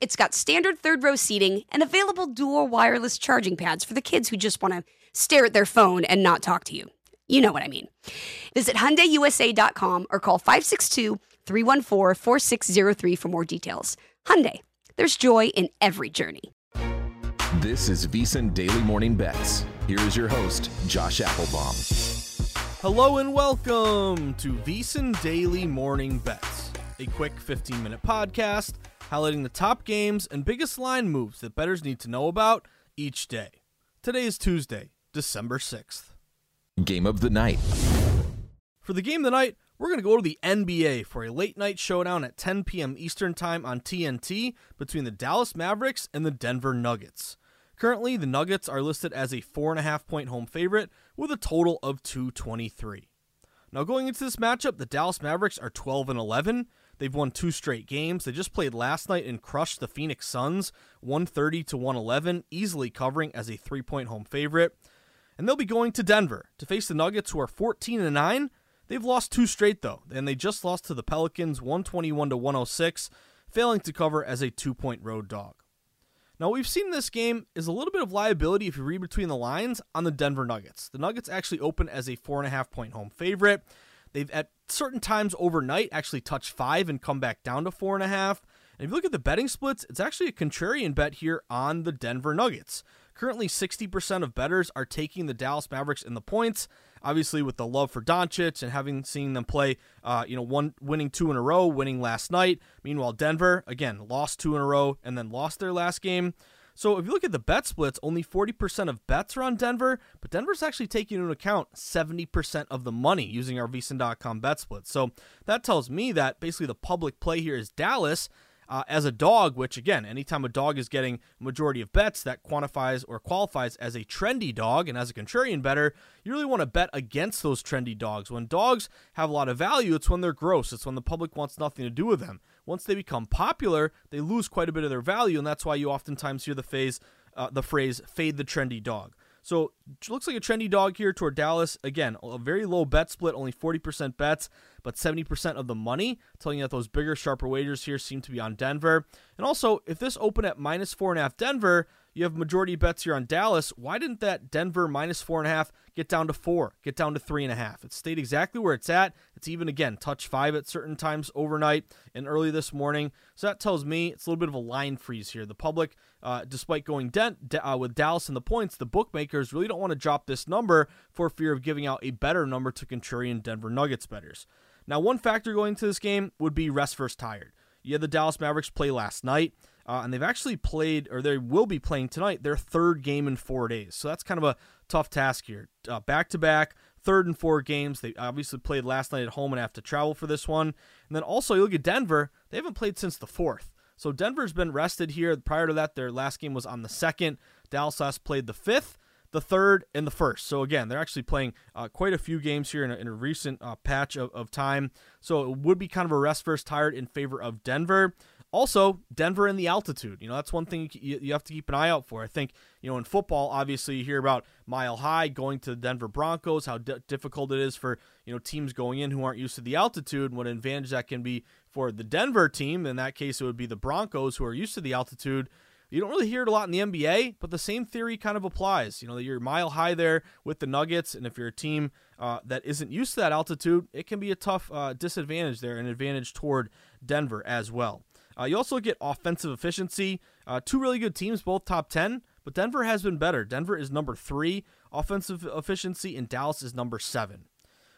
it's got standard third row seating and available dual wireless charging pads for the kids who just want to stare at their phone and not talk to you. You know what I mean. Visit HyundaiUSA.com or call 562-314-4603 for more details. Hyundai, there's joy in every journey. This is VSiN Daily Morning Bets. Here is your host, Josh Appelbaum. Hello and welcome to VSiN Daily Morning Bets, a quick 15 minute podcast highlighting the top games and biggest line moves that bettors need to know about each day. Today is Tuesday, December 6th. Game of the night. For the game of the night, we're going to go to the NBA for a late night showdown at 10 p.m. Eastern Time on TNT between the Dallas Mavericks and the Denver Nuggets. Currently, the Nuggets are listed as a 4.5 point home favorite with a total of 223. Now, going into this matchup, the Dallas Mavericks are 12 and 11. They've won two straight games. They just played last night and crushed the Phoenix Suns 130 to 111, easily covering as a three point home favorite. And they'll be going to Denver to face the Nuggets, who are 14 and 9. They've lost two straight, though, and they just lost to the Pelicans 121 to 106, failing to cover as a two point road dog. Now, we've seen this game is a little bit of liability if you read between the lines on the Denver Nuggets. The Nuggets actually open as a four and a half point home favorite. They've at certain times overnight actually touched five and come back down to four and a half. And if you look at the betting splits, it's actually a contrarian bet here on the Denver Nuggets. Currently, 60% of bettors are taking the Dallas Mavericks in the points. Obviously, with the love for Doncic and having seen them play, uh, you know, one winning two in a row, winning last night. Meanwhile, Denver again lost two in a row and then lost their last game. So if you look at the bet splits, only 40% of bets are on Denver, but Denver's actually taking into account 70% of the money using our VSiN.com bet split. So that tells me that basically the public play here is Dallas uh, as a dog, which again, anytime a dog is getting majority of bets, that quantifies or qualifies as a trendy dog. And as a contrarian better, you really want to bet against those trendy dogs. When dogs have a lot of value, it's when they're gross. It's when the public wants nothing to do with them. Once they become popular, they lose quite a bit of their value, and that's why you oftentimes hear the phrase, uh, the phrase "fade the trendy dog." So looks like a trendy dog here toward Dallas. Again, a very low bet split, only 40% bets, but 70% of the money, telling you that those bigger, sharper wagers here seem to be on Denver. And also, if this opened at minus four and a half Denver, you have majority bets here on Dallas. Why didn't that Denver minus four and a half get down to four, get down to three and a half? It stayed exactly where it's at. It's even again touch five at certain times overnight and early this morning. So that tells me it's a little bit of a line freeze here. The public, uh, despite going dent, uh, with Dallas in the points, the bookmakers really don't want to drop this number for fear of giving out a better number to contrarian Denver Nuggets betters. Now, one factor going into this game would be rest versus tired. You had the Dallas Mavericks play last night. Uh, and they've actually played, or they will be playing tonight, their third game in four days. So that's kind of a tough task here. Back to back, third and four games. They obviously played last night at home and have to travel for this one. And then also, you look at Denver, they haven't played since the fourth. So Denver's been rested here. Prior to that, their last game was on the second. Dallas last played the fifth the third, and the first. So again, they're actually playing uh, quite a few games here in a, in a recent uh, patch of, of time. So it would be kind of a rest first tired in favor of Denver. Also, Denver and the altitude. You know, that's one thing you, you have to keep an eye out for. I think, you know, in football, obviously you hear about Mile High going to the Denver Broncos, how d- difficult it is for, you know, teams going in who aren't used to the altitude, what advantage that can be for the Denver team. In that case, it would be the Broncos who are used to the altitude. You don't really hear it a lot in the NBA, but the same theory kind of applies. You know, you're mile high there with the Nuggets, and if you're a team uh, that isn't used to that altitude, it can be a tough uh, disadvantage there, an advantage toward Denver as well. Uh, you also get offensive efficiency. Uh, two really good teams, both top 10, but Denver has been better. Denver is number three offensive efficiency, and Dallas is number seven.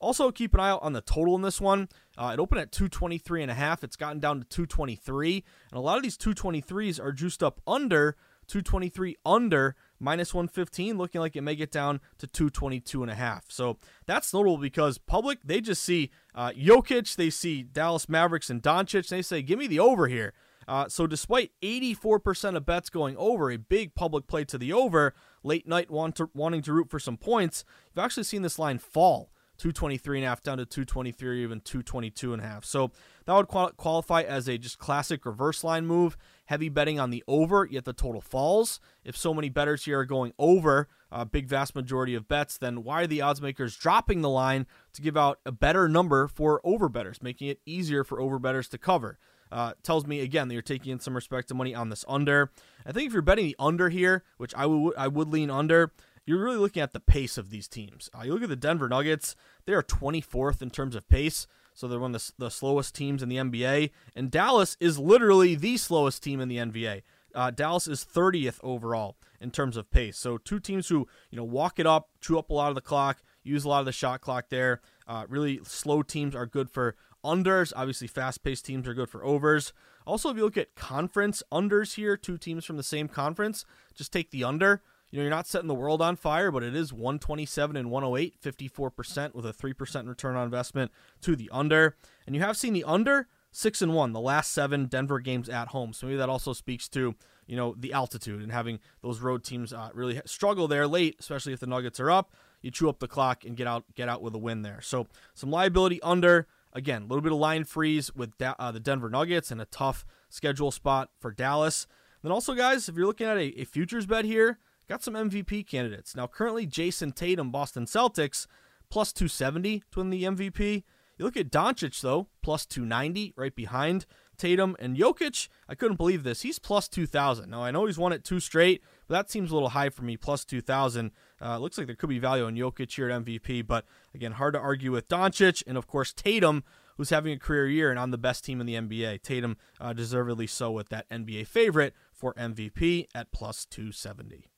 Also, keep an eye out on the total in this one. Uh, it opened at 223 and a half. It's gotten down to 223, and a lot of these 223s are juiced up under 223 under minus 115, looking like it may get down to 222 and a half. So that's notable because public they just see uh, Jokic, they see Dallas Mavericks and Doncic, and they say, "Give me the over here." Uh, so despite 84% of bets going over, a big public play to the over, late night want to, wanting to root for some points, you've actually seen this line fall 223 and a half down to 223 or even 222 and a half. So that would qual- qualify as a just classic reverse line move. Heavy betting on the over, yet the total falls. If so many bettors here are going over a big vast majority of bets, then why are the odds makers dropping the line to give out a better number for over betters, making it easier for over betters to cover? Uh, tells me again that you're taking in some respective money on this under. I think if you're betting the under here, which I would I would lean under, you're really looking at the pace of these teams. Uh, you look at the Denver Nuggets, they are 24th in terms of pace. So they're one of the, the slowest teams in the NBA. And Dallas is literally the slowest team in the NBA. Uh, Dallas is 30th overall in terms of pace. So two teams who you know walk it up, chew up a lot of the clock, use a lot of the shot clock there. Uh, really slow teams are good for unders. Obviously, fast-paced teams are good for overs. Also, if you look at conference unders here, two teams from the same conference, just take the under. You know, you're not setting the world on fire, but it is 127 and 108, 54% with a 3% return on investment to the under. And you have seen the under 6 and 1 the last 7 Denver games at home. So maybe that also speaks to, you know, the altitude and having those road teams uh, really struggle there late, especially if the Nuggets are up. You chew up the clock and get out get out with a win there. So some liability under again, a little bit of line freeze with da- uh, the Denver Nuggets and a tough schedule spot for Dallas. Then also, guys, if you're looking at a, a futures bet here, got some MVP candidates. Now, currently, Jayson Tatum, Boston Celtics, plus 270 to win the MVP. You look at Doncic, though, plus 290, right behind Tatum. And Jokic, I couldn't believe this. He's plus 2,000. Now, I know he's won it two straight, but that seems a little high for me, plus 2,000. Uh, looks like there could be value on Jokic here at MVP, but again, hard to argue with Doncic. And of course, Tatum, who's having a career year and on the best team in the NBA. Tatum, uh, deservedly so, with that NBA favorite for MVP at plus 270.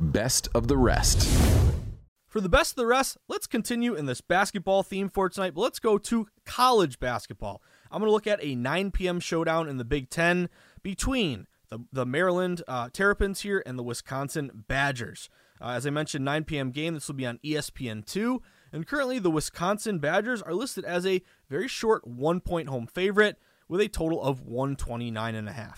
Best of the rest. For the best of the rest, let's continue in this basketball theme for tonight, but let's go to college basketball. I'm going to look at a 9 p.m. showdown in the Big Ten between the, the Maryland uh, Terrapins here and the Wisconsin Badgers. Uh, as I mentioned, 9 p.m. game. This will be on ESPN2. And currently, the Wisconsin Badgers are listed as a very short one point home favorite with a total of 129.5.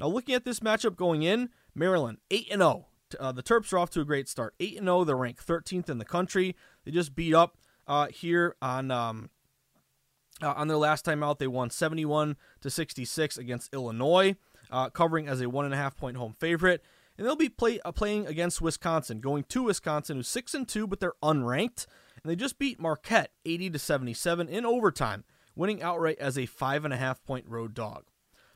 Now, looking at this matchup going in, Maryland 8 0 uh, the Terps are off to a great start. 8 0. They're ranked 13th in the country. They just beat up uh, here on. Um, uh, on their last time out, they won 71 to 66 against Illinois, uh, covering as a one and a half point home favorite. And they'll be play, uh, playing against Wisconsin, going to Wisconsin, who's six and two, but they're unranked. And they just beat Marquette 80 to 77 in overtime, winning outright as a five and a half point road dog.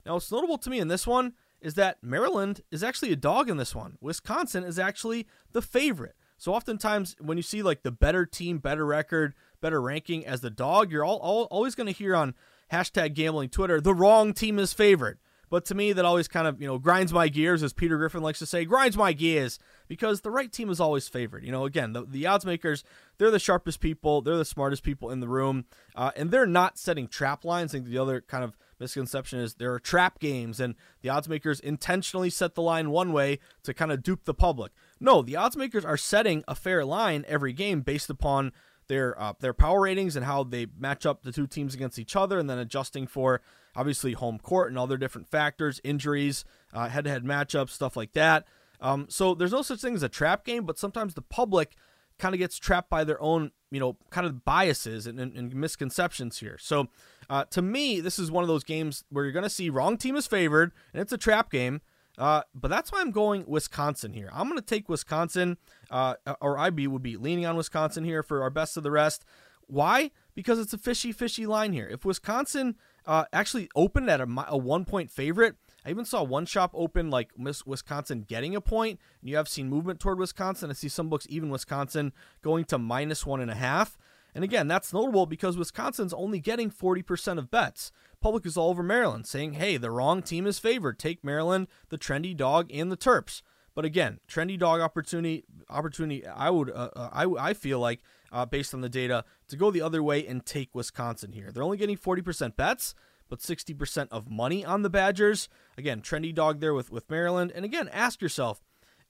Now, what's notable to me in this one is that Maryland is actually a dog in this one. Wisconsin is actually the favorite. So oftentimes when you see like the better team, better record, better ranking as the dog, you're all, all always going to hear on hashtag gambling Twitter, the wrong team is favored. But to me, that always kind of, you know, grinds my gears, as Peter Griffin likes to say, grinds my gears, because the right team is always favored. You know, again, the, the odds makers, they're the sharpest people, they're the smartest people in the room, uh, and they're not setting trap lines. I think the other kind of misconception is there are trap games and the odds makers intentionally set the line one way to kind of dupe the public. No, the odds makers are setting a fair line every game based upon their uh, their power ratings and how they match up the two teams against each other, and then adjusting for obviously home court and other different factors, injuries, head to head matchups, stuff like that. Um, so there's no such thing as a trap game, but sometimes the public kind of gets trapped by their own, you know, kind of biases and, and, and misconceptions here. So uh, to me, this is one of those games where you're going to see wrong team is favored, and it's a trap game. Uh, but that's why I'm going Wisconsin here. I'm going to take Wisconsin, uh, or IB would be leaning on Wisconsin here for our best of the rest. Why? Because it's a fishy, fishy line here. If Wisconsin uh, actually opened at a, a one point favorite, I even saw one shop open like Miss Wisconsin getting a point, and you have seen movement toward Wisconsin. I see some books even Wisconsin going to minus one and a half. And again, that's notable because Wisconsin's only getting 40% of bets. Public is all over Maryland, saying, hey, the wrong team is favored. Take Maryland, the trendy dog, and the Terps. But again, trendy dog opportunity, opportunity. I would, uh, uh I, I feel like, uh, based on the data, to go the other way and take Wisconsin here. They're only getting 40% bets but 60% of money on the Badgers. Again, trendy dog there with, with Maryland. And again, ask yourself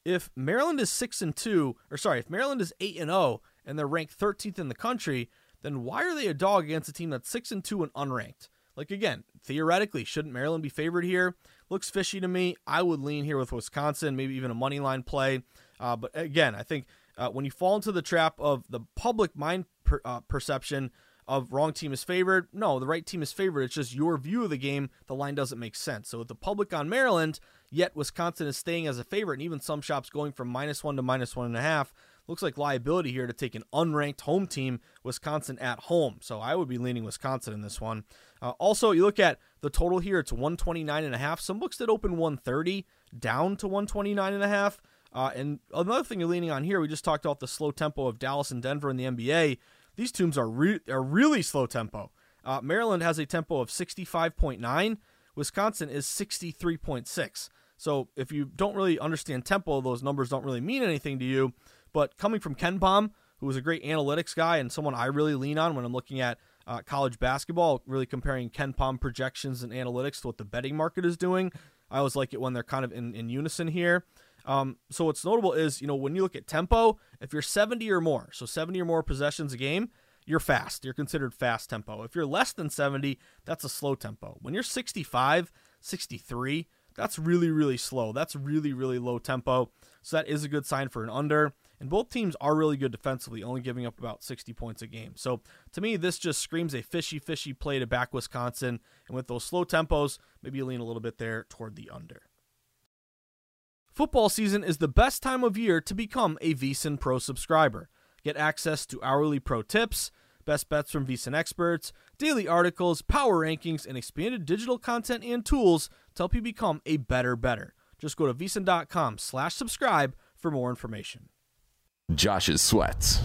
if Maryland is 6 and 2, or sorry, if Maryland is 8 and 0 and they're ranked 13th in the country, then why are they a dog against a team that's 6 and 2 and unranked? Like again, theoretically, shouldn't Maryland be favored here? Looks fishy to me. I would lean here with Wisconsin, maybe even a money line play. Uh, but again, I think uh, when you fall into the trap of the public mind per, uh, perception of wrong team is favored. No, the right team is favored. It's just your view of the game. The line doesn't make sense. So with the public on Maryland, yet Wisconsin is staying as a favorite, and even some shops going from minus one to minus one and a half. Looks like liability here to take an unranked home team, Wisconsin at home. So I would be leaning Wisconsin in this one. Uh, also, you look at the total here, it's 129 and a half. Some books that open 130 down to 129 and a half. Uh, and another thing you're leaning on here, we just talked about the slow tempo of Dallas and Denver in the NBA. These teams are re- are really slow tempo. Uh, Maryland has a tempo of 65.9. Wisconsin is 63.6. So if you don't really understand tempo, those numbers don't really mean anything to you. But coming from KenPom, who is a great analytics guy and someone I really lean on when I'm looking at uh, college basketball, really comparing KenPom projections and analytics to what the betting market is doing. I always like it when they're kind of in, in unison here. Um, so what's notable is, you know, when you look at tempo, if you're 70 or more, so 70 or more possessions a game, you're fast. You're considered fast tempo. If you're less than 70, that's a slow tempo. When you're 65, 63, that's really, really slow. That's really, really low tempo. So that is a good sign for an under. And both teams are really good defensively, only giving up about 60 points a game. So to me, this just screams a fishy, fishy play to back Wisconsin. And with those slow tempos, maybe you lean a little bit there toward the under. Football season is the best time of year to become a VSiN Pro subscriber. Get access to hourly pro tips, best bets from VSiN experts, daily articles, power rankings, and expanded digital content and tools to help you become a better better. Just go to VSiN.com slash subscribe for more information. Josh's Sweats.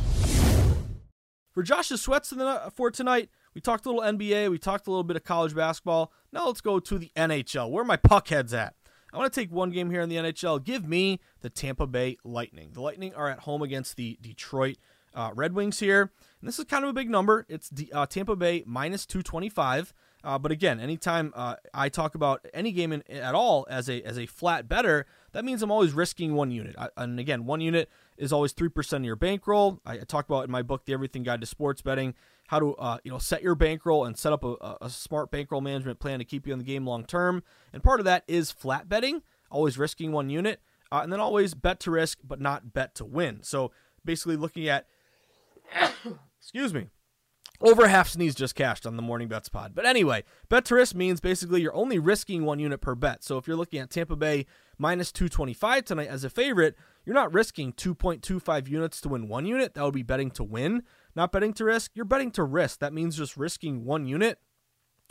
For Josh's Sweats for tonight, we talked a little NBA, we talked a little bit of college basketball. Now let's go to the NHL. Where are my puckheads at? I want to take one game here in the NHL. Give me the Tampa Bay Lightning. The Lightning are at home against the Detroit uh, Red Wings here. And this is kind of a big number. It's uh, Tampa Bay minus 225. Uh, but again, anytime uh, I talk about any game in, at all as a as a flat better, that means I'm always risking one unit. I, and again, one unit is always three percent of your bankroll. I, I talk about in my book, The Everything Guide to Sports Betting, how to uh, you know set your bankroll and set up a, a smart bankroll management plan to keep you in the game long term. And part of that is flat betting, always risking one unit, uh, and then always bet to risk but not bet to win. So basically, looking at excuse me over half sneeze just cashed on the morning bets pod. But anyway, bet to risk means basically you're only risking one unit per bet. So if you're looking at Tampa Bay minus 225 tonight as a favorite, you're not risking 2.25 units to win one unit. That would be betting to win, not betting to risk. You're betting to risk. That means just risking one unit.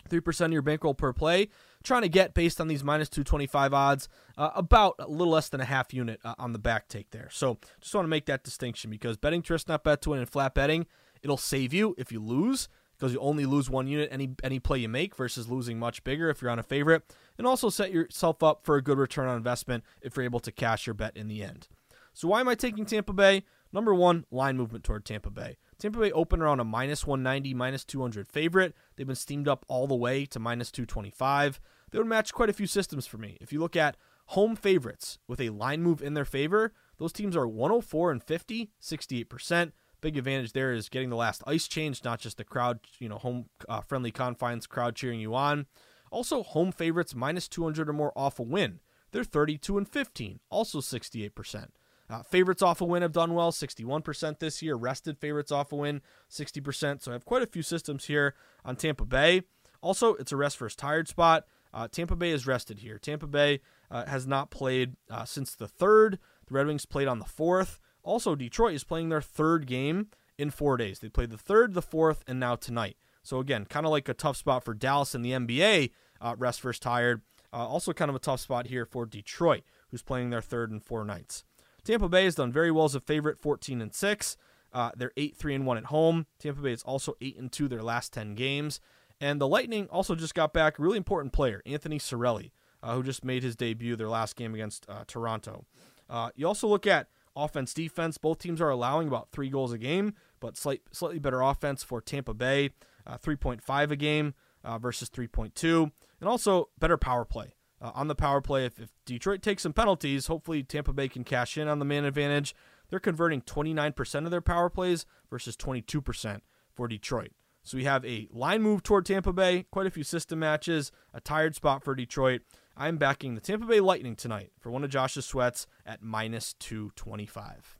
3% of your bankroll per play, trying to get based on these minus 225 odds, uh, about a little less than a half unit uh, on the back take there. So just want to make that distinction because betting to risk, not bet to win, and flat betting, It'll save you if you lose because you only lose one unit any any play you make versus losing much bigger if you're on a favorite, and also set yourself up for a good return on investment if you're able to cash your bet in the end. So why am I taking Tampa Bay? Number one, line movement toward Tampa Bay. Tampa Bay opened around a minus 190, minus 200 favorite. They've been steamed up all the way to minus 225. They would match quite a few systems for me. If you look at home favorites with a line move in their favor, those teams are 104 and 50, 68%. Big advantage there is getting the last ice change, not just the crowd, you know, home uh, friendly confines crowd cheering you on. Also, home favorites minus 200 or more off a win. They're 32 and 15, also 68%. Uh, favorites off a win have done well, 61% this year. Rested favorites off a win, 60%. So I have quite a few systems here on Tampa Bay. Also, it's a rest versus tired spot. Uh, Tampa Bay is rested here. Tampa Bay uh, has not played uh, since the third. The Red Wings played on the fourth. Also, Detroit is playing their third game in four days. They played the third, the fourth, and now tonight. So again, kind of like a tough spot for Dallas in the NBA, uh, rest versus tired. Uh, also, kind of a tough spot here for Detroit, who's playing their third and four nights. Tampa Bay has done very well as a favorite, 14 and 6. Uh, they're 8 3 and 1 at home. Tampa Bay is also 8 and 2 their last 10 games. And the Lightning also just got back a really important player, Anthony Cirelli, uh, who just made his debut their last game against uh, Toronto. Uh, you also look at offense defense. Both teams are allowing about three goals a game, but slight, slightly better offense for Tampa Bay, uh, 3.5 a game uh, versus 3.2. And also better power play uh, on the power play. If, if, Detroit takes some penalties, hopefully Tampa Bay can cash in on the man advantage. They're converting 29% of their power plays versus 22% for Detroit. So we have a line move toward Tampa Bay, quite a few system matches, a tired spot for Detroit. I'm backing the Tampa Bay Lightning tonight for one of Josh's sweats at minus 225.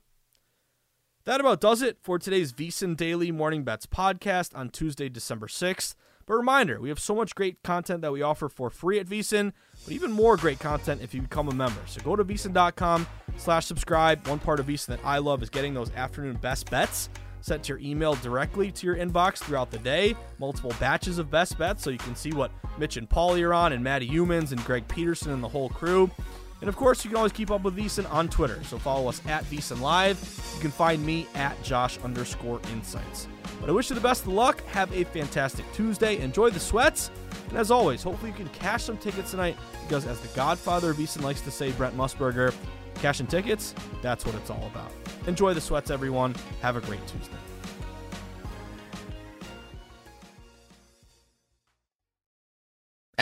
That about does it for today's VSiN Daily Morning Bets podcast on Tuesday, December 6th. But reminder, we have so much great content that we offer for free at VSiN, but even more great content if you become a member. So go to VSiN.com slash subscribe. One part of VSiN that I love is getting those afternoon best bets sent to your email directly to your inbox throughout the day. Multiple batches of best bets so you can see what Mitch and Paulie are on, and Matt Youmans and Greg Peterson and the whole crew. And of course, you can always keep up with VSiN on Twitter. So follow us at VSiN Live. You can find me at Josh underscore insights. But I wish you the best of luck. Have a fantastic Tuesday. Enjoy the sweats. And as always, hopefully you can cash some tickets tonight because, as the godfather of VSiN likes to say, Brent Musburger, cashing tickets, that's what it's all about. Enjoy the sweats, everyone. Have a great Tuesday.